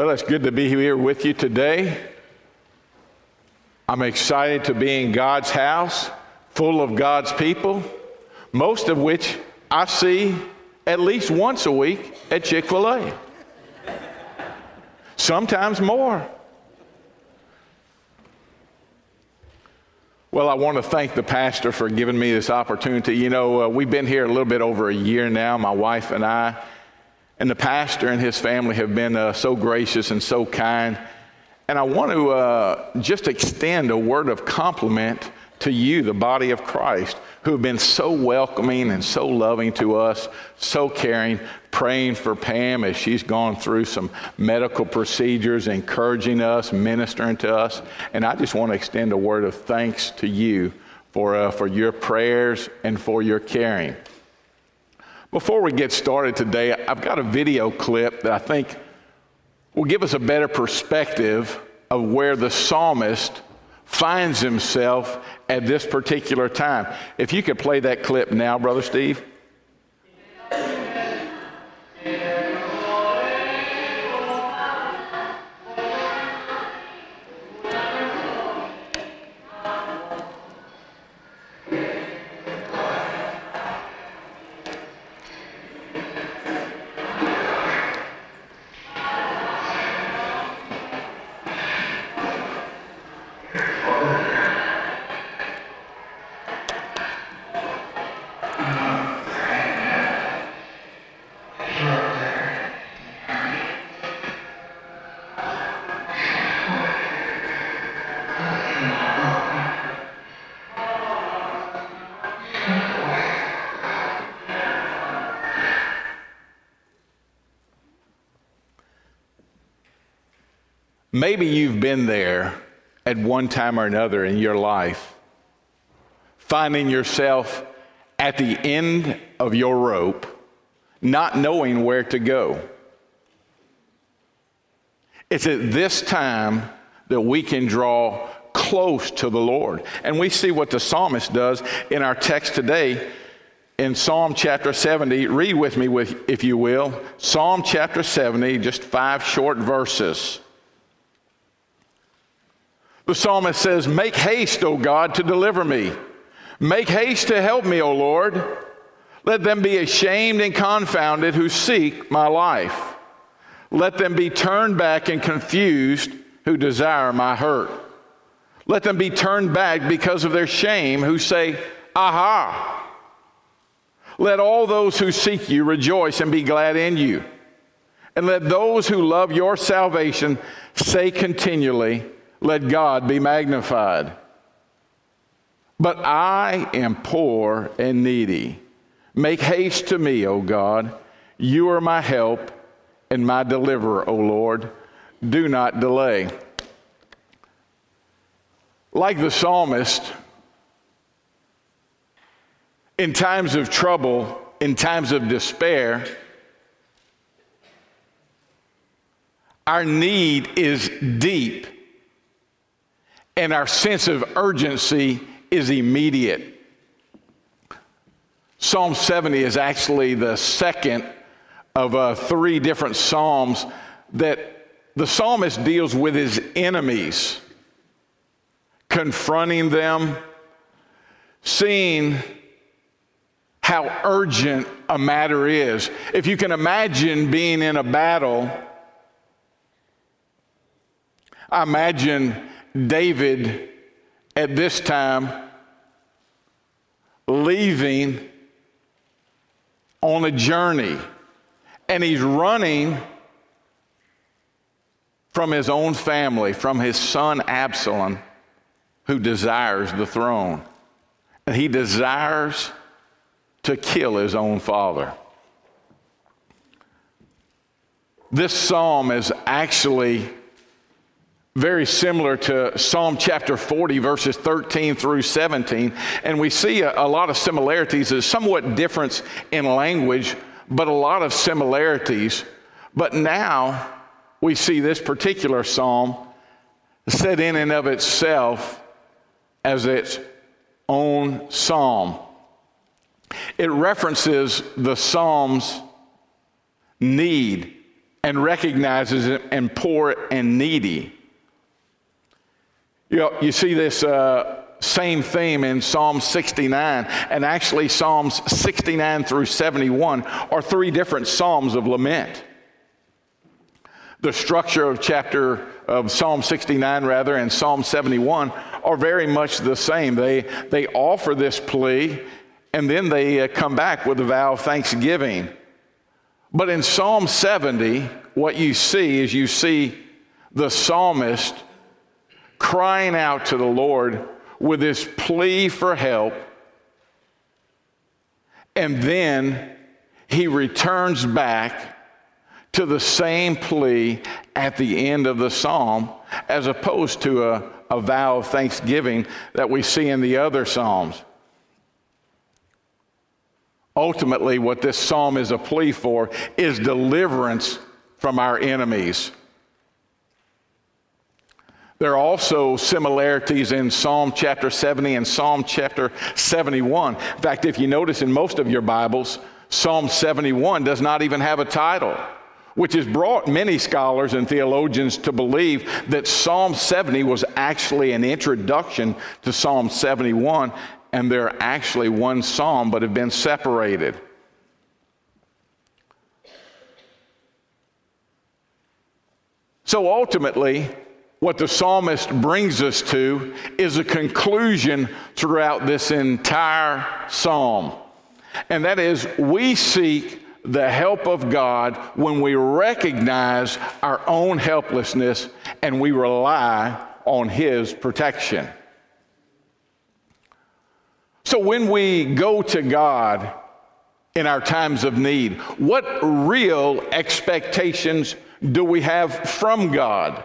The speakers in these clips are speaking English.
Well, it's good to be here with you today. I'm excited to be in God's house, full of God's people, most of which I see at least once a week at Chick fil A. Sometimes more. Well, I want to thank the pastor for giving me this opportunity. You know, uh, we've been here a little bit over a year now, my wife and I. And the pastor and his family have been uh, so gracious and so kind. And I want to uh, just extend a word of compliment to you, the body of Christ, who have been so welcoming and so loving to us, so caring, praying for Pam as she's gone through some medical procedures, encouraging us, ministering to us. And I just want to extend a word of thanks to you for, uh, for your prayers and for your caring. Before we get started today, I've got a video clip that I think will give us a better perspective of where the psalmist finds himself at this particular time. If you could play that clip now, Brother Steve. Maybe you've been there at one time or another in your life, finding yourself at the end of your rope, not knowing where to go. It's at this time that we can draw close to the Lord. And we see what the psalmist does in our text today in Psalm chapter 70. Read with me, with, if you will. Psalm chapter 70, just five short verses. The psalmist says, Make haste, O God, to deliver me. Make haste to help me, O Lord. Let them be ashamed and confounded who seek my life. Let them be turned back and confused who desire my hurt. Let them be turned back because of their shame who say, Aha! Let all those who seek you rejoice and be glad in you. And let those who love your salvation say continually, let God be magnified. But I am poor and needy. Make haste to me, O God. You are my help and my deliverer, O Lord. Do not delay. Like the psalmist, in times of trouble, in times of despair, our need is deep and our sense of urgency is immediate. Psalm 70 is actually the second of uh, three different psalms that the psalmist deals with his enemies, confronting them, seeing how urgent a matter is. If you can imagine being in a battle, I imagine David at this time leaving on a journey and he's running from his own family, from his son Absalom, who desires the throne. And he desires to kill his own father. This psalm is actually very similar to Psalm chapter 40, verses 13 through 17. And we see a, a, lot of similarities. There's somewhat difference in language, but a lot of similarities. But now we see this particular psalm set in and of itself as its own psalm. It references the psalm's need and recognizes it and poor and needy. You, know, you see this uh, same theme in Psalm 69, and actually, Psalms 69 through 71 are three different Psalms of lament. The structure of chapter of Psalm 69, rather, and Psalm 71 are very much the same. They, they offer this plea and then they uh, come back with a vow of thanksgiving. But in Psalm 70, what you see is you see the psalmist crying out to the Lord with his plea for help. And then he returns back to the same plea at the end of the psalm, as opposed to a, a vow of thanksgiving that we see in the other psalms. Ultimately, what this psalm is a plea for is deliverance from our enemies. There are also similarities in Psalm chapter 70 and Psalm chapter 71. In fact, if you notice in most of your Bibles, Psalm 71 does not even have a title, which has brought many scholars and theologians to believe that Psalm 70 was actually an introduction to Psalm 71 and they're actually one psalm but have been separated. So ultimately, what the psalmist brings us to is a conclusion throughout this entire psalm. And that is, we seek the help of God when we recognize our own helplessness and we rely on His protection. So when we go to God in our times of need, what real expectations do we have from God?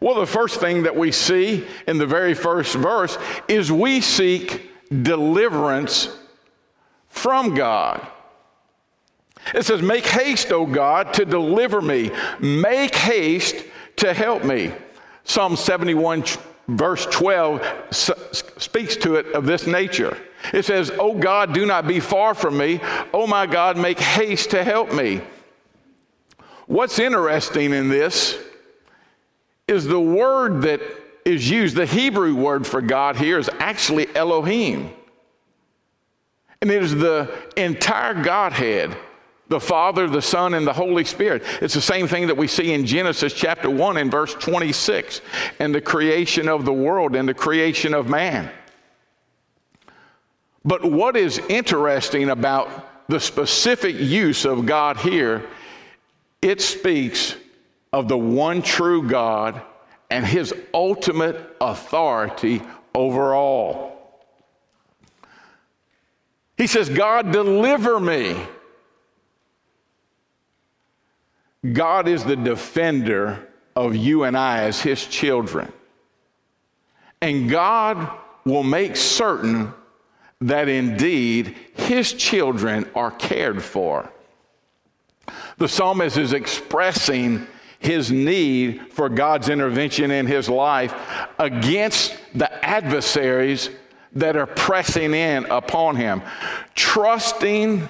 Well, the first thing that we see in the very first verse is we seek deliverance from God. It says, Make haste, O God, to deliver me. Make haste to help me. Psalm 71 verse 12 speaks to it of this nature. It says, O God, do not be far from me. O my God, make haste to help me. What's interesting in this is the word that is used, the Hebrew word for God here is actually Elohim. And it is the entire Godhead the Father, the Son, and the Holy Spirit. It's the same thing that we see in Genesis chapter 1 and verse 26 and the creation of the world and the creation of man. But what is interesting about the specific use of God here, it speaks of the one true God and his ultimate authority over all. He says, God, deliver me God is the defender of you and I as his children. And God will make certain that indeed his children are cared for. The psalmist is expressing his need for God's intervention in his life against the adversaries that are pressing in upon him, trusting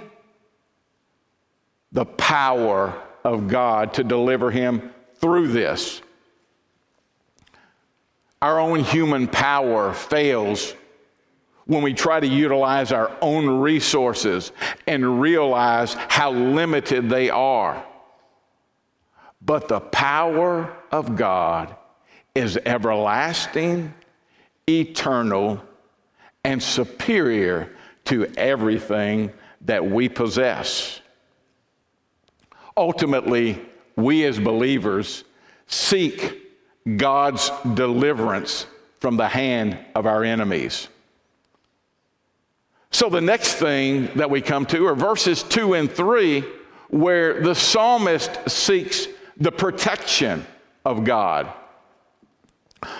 the power of God to deliver him through this. Our own human power fails when we try to utilize our own resources and realize how limited they are. But the power of God is everlasting, eternal, and superior to everything that we possess. Ultimately, we as believers seek God's deliverance from the hand of our enemies. So, the next thing that we come to are verses 2 and 3, where the psalmist seeks the protection of God.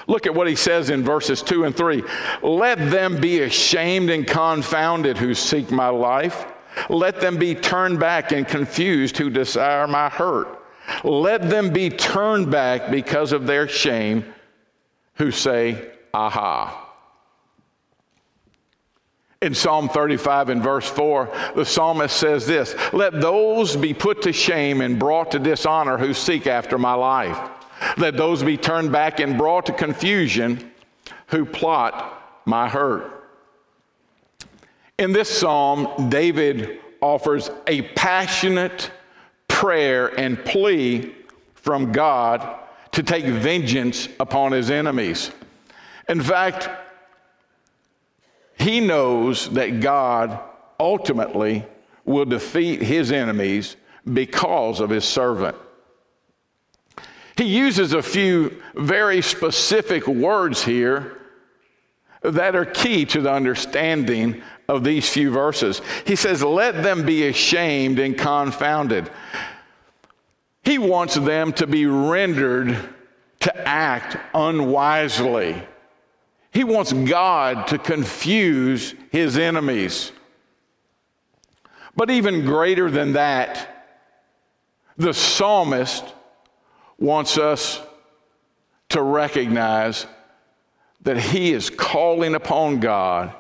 Look at what he says in verses 2 and 3. Let them be ashamed and confounded who seek my life. Let them be turned back and confused who desire my hurt. Let them be turned back because of their shame who say, Aha. In Psalm 35 and verse 4, the psalmist says this Let those be put to shame and brought to dishonor who seek after my life. Let those be turned back and brought to confusion who plot my hurt. In this psalm, David offers a passionate prayer and plea from God to take vengeance upon his enemies. In fact, he knows that God ultimately will defeat his enemies because of his servant. He uses a few very specific words here that are key to the understanding of these few verses. He says, Let them be ashamed and confounded. He wants them to be rendered to act unwisely. He wants God to confuse his enemies. But even greater than that, the psalmist wants us to recognize that he is calling upon God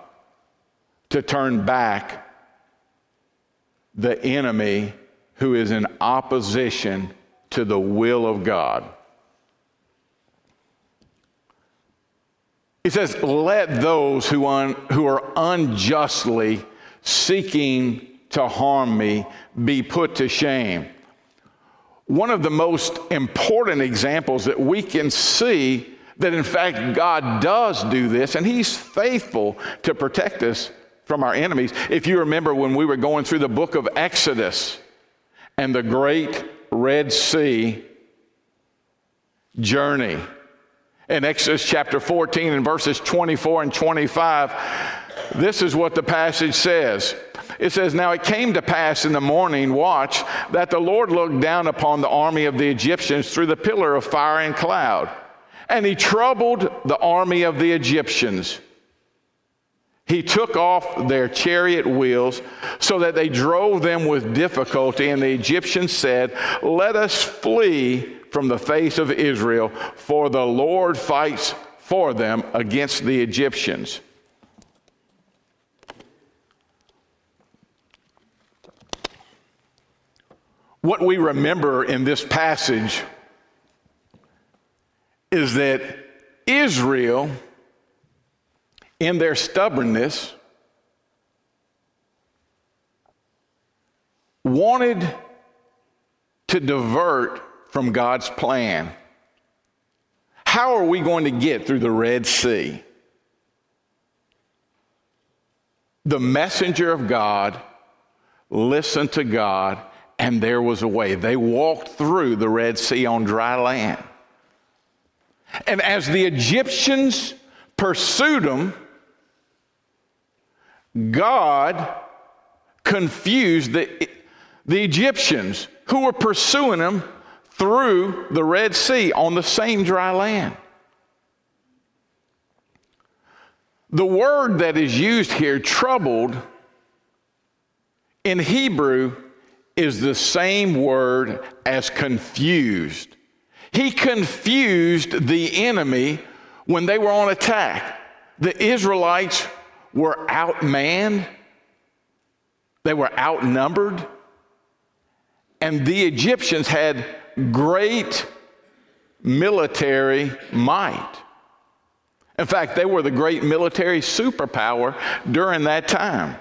to turn back the enemy who is in opposition to the will of God. He says, Let those who, un, who are unjustly seeking to harm me be put to shame. One of the most important examples that we can see that, in fact, God does do this, and He's faithful to protect us from our enemies. If you remember when we were going through the book of Exodus and the great Red Sea journey, in Exodus chapter 14 and verses 24 and 25, this is what the passage says. It says, Now it came to pass in the morning watch that the Lord looked down upon the army of the Egyptians through the pillar of fire and cloud, and he troubled the army of the Egyptians. He took off their chariot wheels so that they drove them with difficulty, and the Egyptians said, Let us flee from the face of Israel, for the Lord fights for them against the Egyptians. What we remember in this passage is that Israel, in their stubbornness, wanted to divert from God's plan. How are we going to get through the Red Sea? The messenger of God listened to God, and there was a way. They walked through the Red Sea on dry land. And as the Egyptians pursued them, God confused the, the Egyptians who were pursuing them through the Red Sea on the same dry land. The word that is used here, troubled, in Hebrew is the same word as confused. He confused the enemy when they were on attack. The Israelites were outmanned, they were outnumbered, and the Egyptians had great military might. In fact, they were the great military superpower during that time.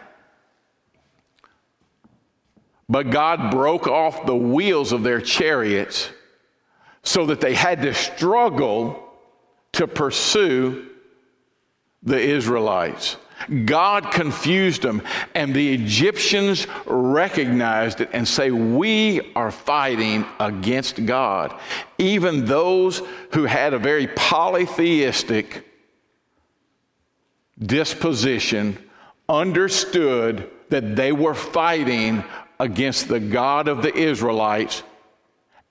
But God broke off the wheels of their chariots so that they had to struggle to pursue the Israelites. God confused them, and the Egyptians recognized it and say, We are fighting against God. Even those who had a very polytheistic disposition understood that they were fighting against the God of the Israelites,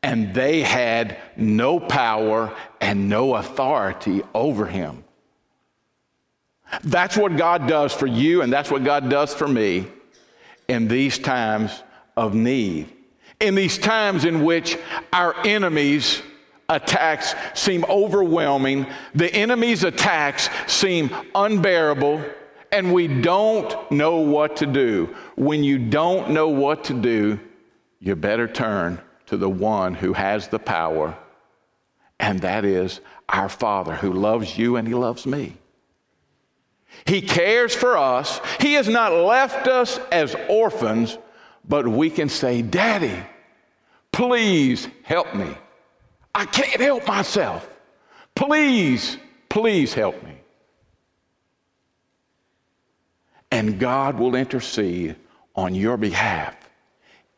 and they had no power and no authority over him. That's what God does for you, and that's what God does for me in these times of need. In these times in which our enemies' attacks seem overwhelming, the enemy's attacks seem unbearable, and we don't know what to do. When you don't know what to do, you better turn to the one who has the power, and that is our Father who loves you and He loves me. He cares for us. He has not left us as orphans, but we can say, Daddy, please help me. I can't help myself. Please, please help me. And God will intercede on your behalf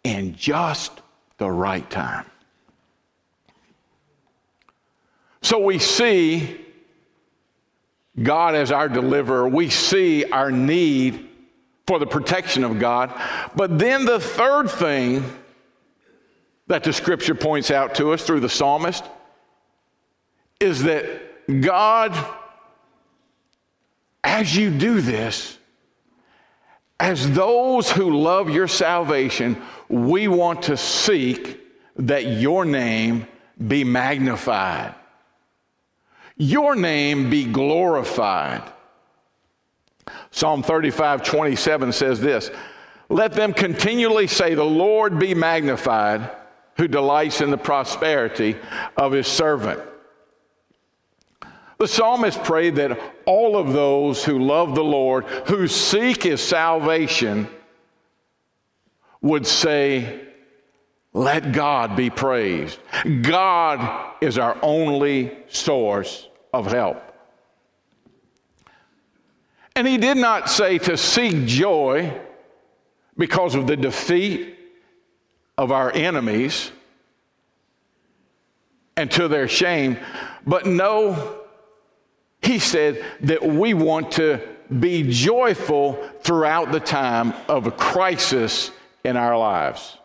in just the right time. So we see God as our deliverer, we see our need for the protection of God. But then the third thing that the scripture points out to us through the psalmist is that God, as you do this, as those who love your salvation, we want to seek that your name be magnified, your name be glorified. Psalm 35 27 says this Let them continually say, The Lord be magnified, who delights in the prosperity of his servant. The psalmist prayed that all of those who love the Lord, who seek his salvation, would say, Let God be praised. God is our only source of help. And he did not say to seek joy because of the defeat of our enemies and to their shame, but no he said that we want to be joyful throughout the time of a crisis in our lives.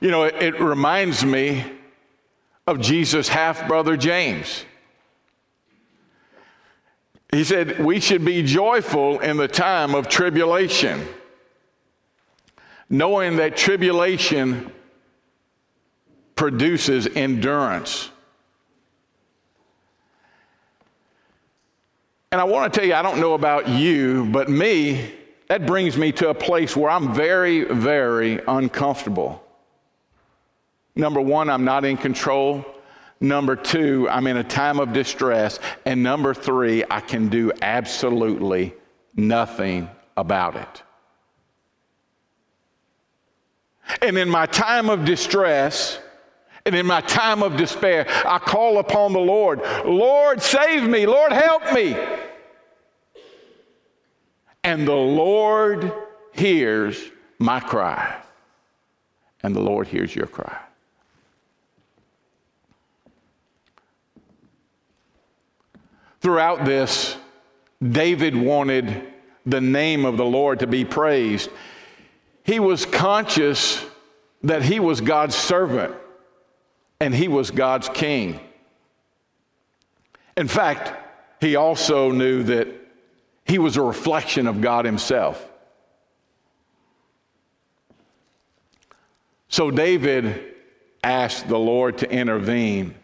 You know, it, it reminds me of Jesus' half brother James. He said, We should be joyful in the time of tribulation, knowing that tribulation produces endurance. And I want to tell you, I don't know about you, but me, that brings me to a place where I'm very, very uncomfortable. Number one, I'm not in control. Number two, I'm in a time of distress. And number three, I can do absolutely nothing about it. And in my time of distress, and in my time of despair, I call upon the Lord Lord, save me. Lord, help me. And the Lord hears my cry. And the Lord hears your cry. Throughout this, David wanted the name of the Lord to be praised. He was conscious that he was God's servant and he was God's king. In fact, he also knew that he was a reflection of God himself. So David asked the Lord to intervene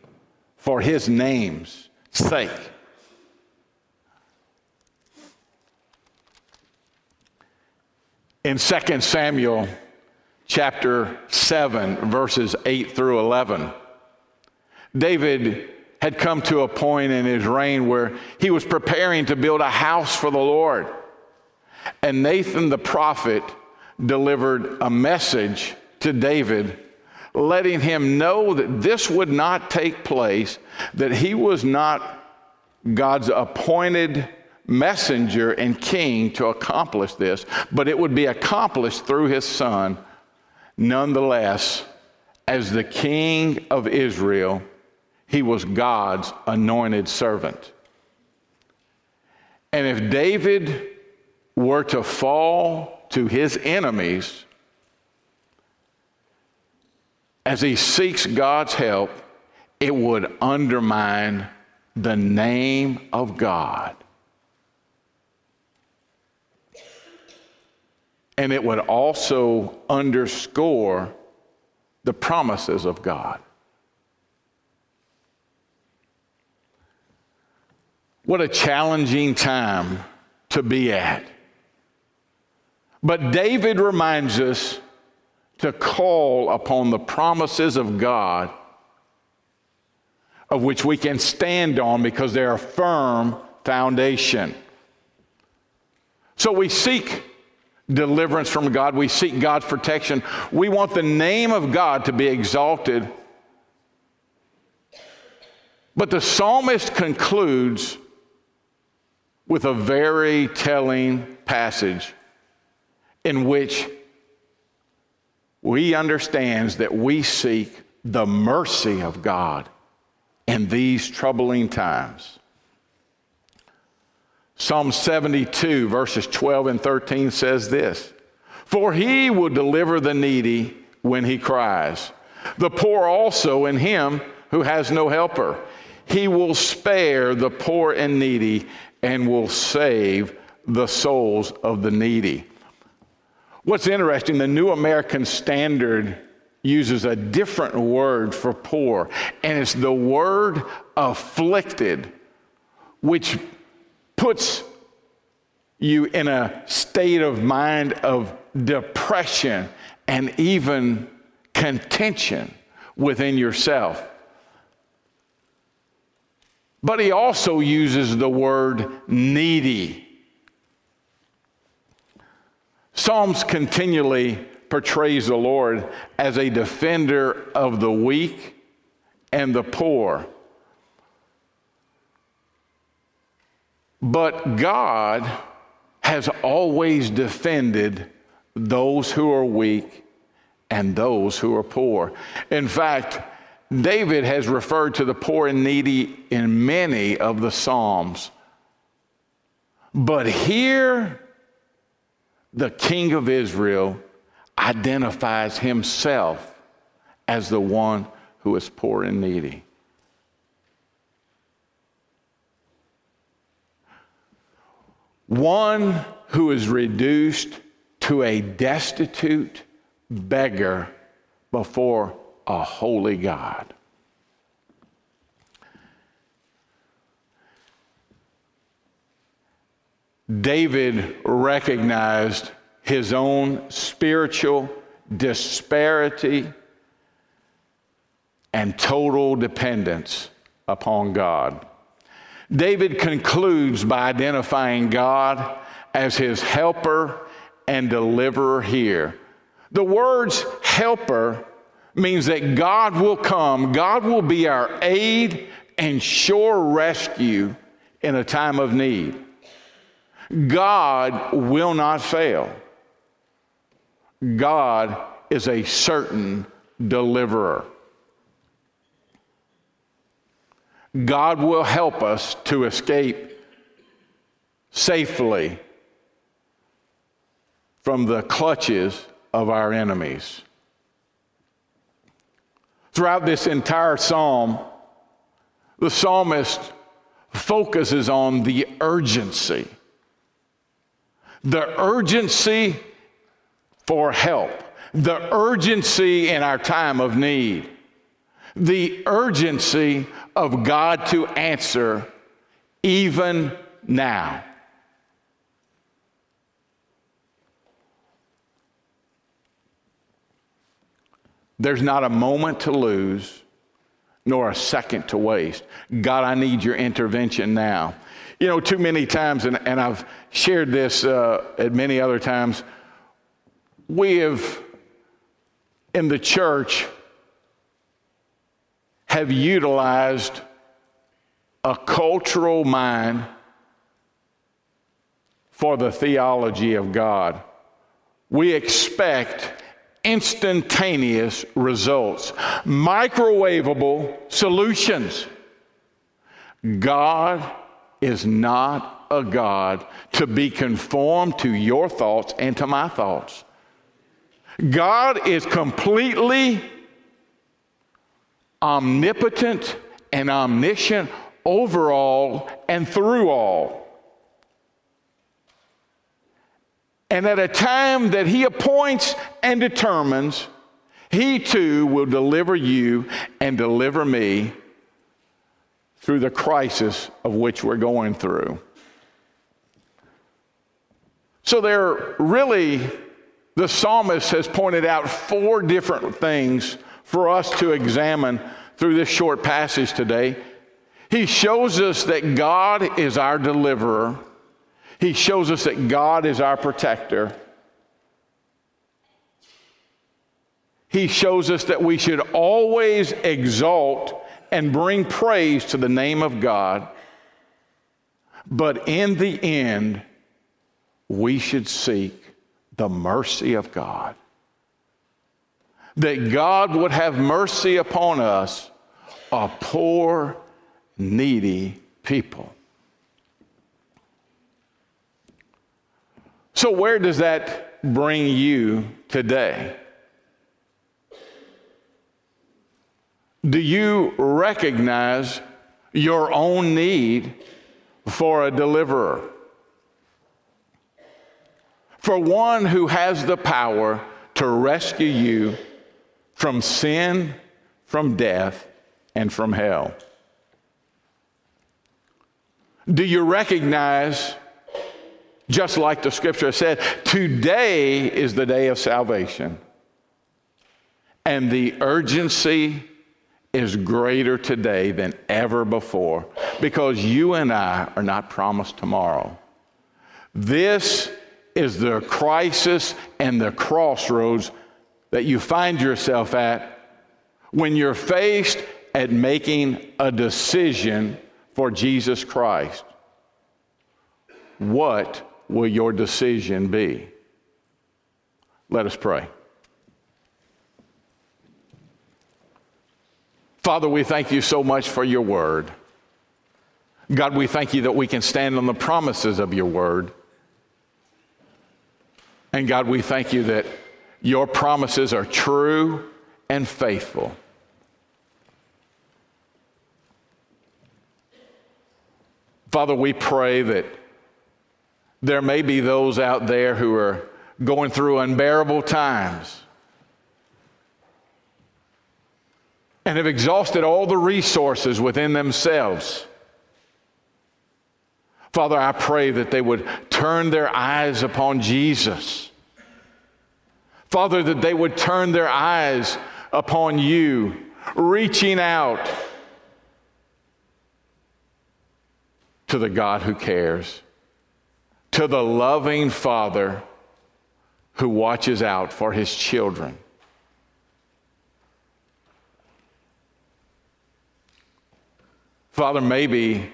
for his name's sake. In 2 Samuel chapter 7, verses 8 through 11, David had come to a point in his reign where he was preparing to build a house for the Lord. And Nathan the prophet delivered a message to David, letting him know that this would not take place, that he was not God's appointed messenger and king to accomplish this, but it would be accomplished through his son, nonetheless, as the king of Israel he was God's anointed servant. And if David were to fall to his enemies as he seeks God's help, it would undermine the name of God. And it would also underscore the promises of God. What a challenging time to be at. But David reminds us to call upon the promises of God, of which we can stand on because they're a firm foundation. So we seek deliverance from God, we seek God's protection. We want the name of God to be exalted. But the psalmist concludes with a very telling passage in which we understands that we seek the mercy of God in these troubling times. Psalm 72, verses 12 and 13 says this For he will deliver the needy when he cries, the poor also in him who has no helper. He will spare the poor and needy and will save the souls of the needy. What's interesting, the New American Standard uses a different word for poor, and it's the word afflicted, which puts you in a state of mind of depression and even contention within yourself. But he also uses the word needy. Psalms continually portrays the Lord as a defender of the weak and the poor. But God has always defended those who are weak and those who are poor. In fact, David has referred to the poor and needy in many of the Psalms. But here, the king of Israel identifies himself as the one who is poor and needy. One who is reduced to a destitute beggar before a holy God. David recognized his own spiritual disparity and total dependence upon God. David concludes by identifying God as his helper and deliverer here. The words helper means that God will come, God will be our aid and sure rescue in a time of need. God will not fail. God is a certain deliverer. God will help us to escape safely from the clutches of our enemies. Throughout this entire psalm, the psalmist focuses on the urgency the urgency for help, the urgency in our time of need, the urgency of God to answer even now. There's not a moment to lose, nor a second to waste. God, I need your intervention now. You know, too many times, and, and I've shared this uh, at many other times, we have, in the church, have utilized a cultural mind for the theology of God. We expect instantaneous results, microwavable solutions. God is not a God to be conformed to your thoughts and to my thoughts. God is completely omnipotent and omniscient over all and through all. And at a time that He appoints and determines, He too will deliver you and deliver me through the crisis of which we're going through. So, there really, the psalmist has pointed out four different things for us to examine through this short passage today. He shows us that God is our deliverer, He shows us that God is our protector. He shows us that we should always exalt and bring praise to the name of God. But in the end, we should seek the mercy of God. That God would have mercy upon us, a poor, needy people. So, where does that bring you today? Do you recognize your own need for a deliverer? For one who has the power to rescue you from sin, from death, and from hell. Do you recognize, just like the scripture said, today is the day of salvation? And the urgency is greater today than ever before because you and I are not promised tomorrow. This is the crisis and the crossroads that you find yourself at when you're faced at making a decision for Jesus Christ. What will your decision be? Let us pray. Father, we thank you so much for your word. God, we thank you that we can stand on the promises of your word. And God, we thank you that your promises are true and faithful. Father, we pray that there may be those out there who are going through unbearable times. and have exhausted all the resources within themselves. Father, I pray that they would turn their eyes upon Jesus. Father, that they would turn their eyes upon you, reaching out to the God who cares, to the loving Father who watches out for his children. Father, maybe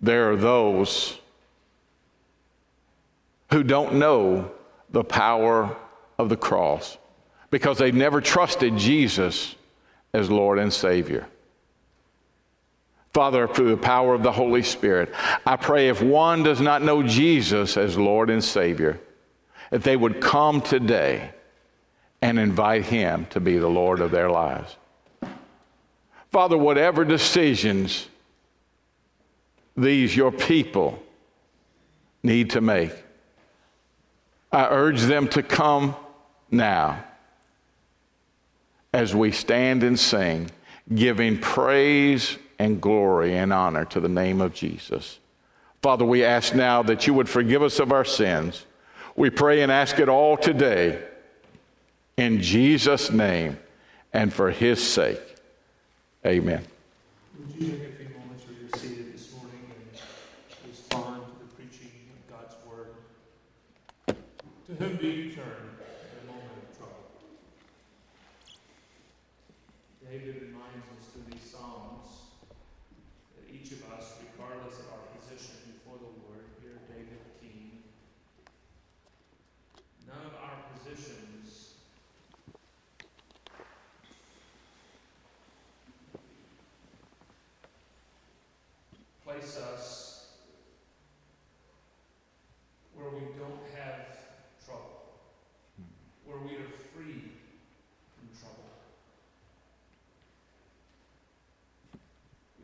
there are those who don't know the power of the cross because they've never trusted Jesus as Lord and Savior. Father, through the power of the Holy Spirit, I pray if one does not know Jesus as Lord and Savior, that they would come today and invite Him to be the Lord of their lives. Father, whatever decisions these, your people, need to make. I urge them to come now as we stand and sing, giving praise and glory and honor to the name of Jesus. Father, we ask now that you would forgive us of our sins. We pray and ask it all today in Jesus' name and for his sake. Amen. Would you take a few moments for your seated this morning and respond to the preaching of God's word? To whom do you turn in a moment of trouble? David reminds us through these Psalms that each of us, regardless of our position before the Lord, here David King, none of our positions place us where we don't have trouble, where we are free from trouble.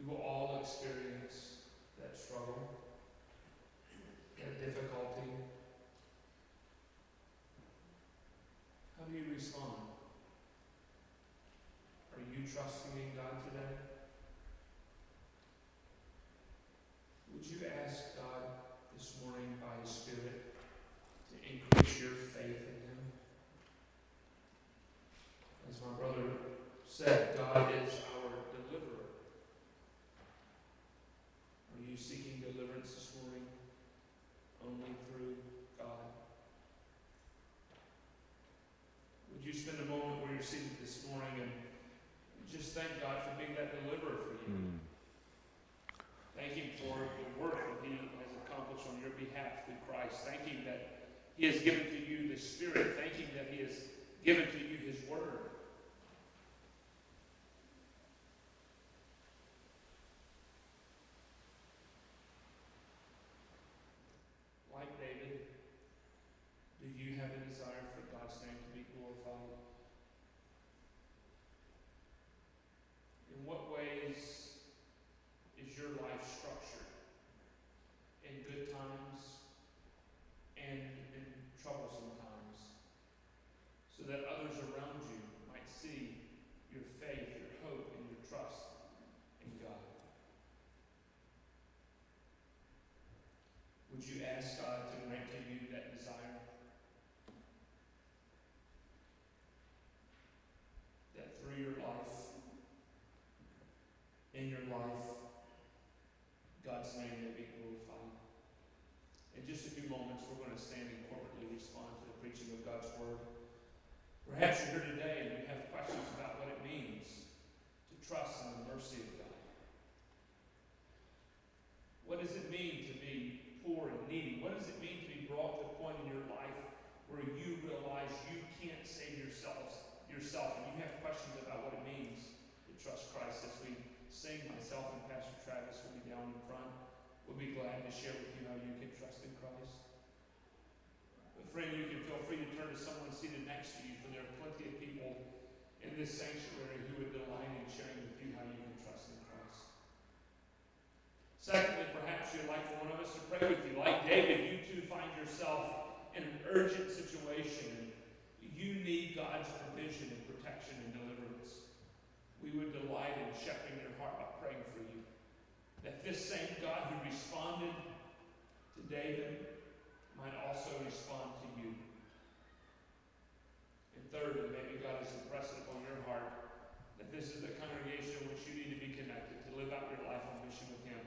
We will all experience that struggle, that difficulty. How do you respond? Are you trusting in God today? We'll be glad to share with you how you can trust in Christ. But friend, you can feel free to turn to someone seated next to you, for there are plenty of people in this sanctuary who would delight in sharing with you how you can trust in Christ. Secondly, perhaps you'd like for one of us to pray with you. Like David, you too find yourself in an urgent situation and you need God's provision and protection and deliverance we would delight in shepherding your heart by praying for you. That this same God who responded to David might also respond to you. And thirdly, maybe God has impressed upon your heart that this is the congregation in which you need to be connected to live out your life on mission with Him.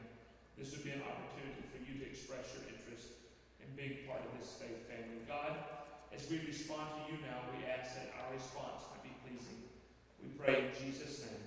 This would be an opportunity for you to express your interest in being part of this faith family. God, as we respond to you now, we ask that our response might be pleasing. We pray in Jesus' name.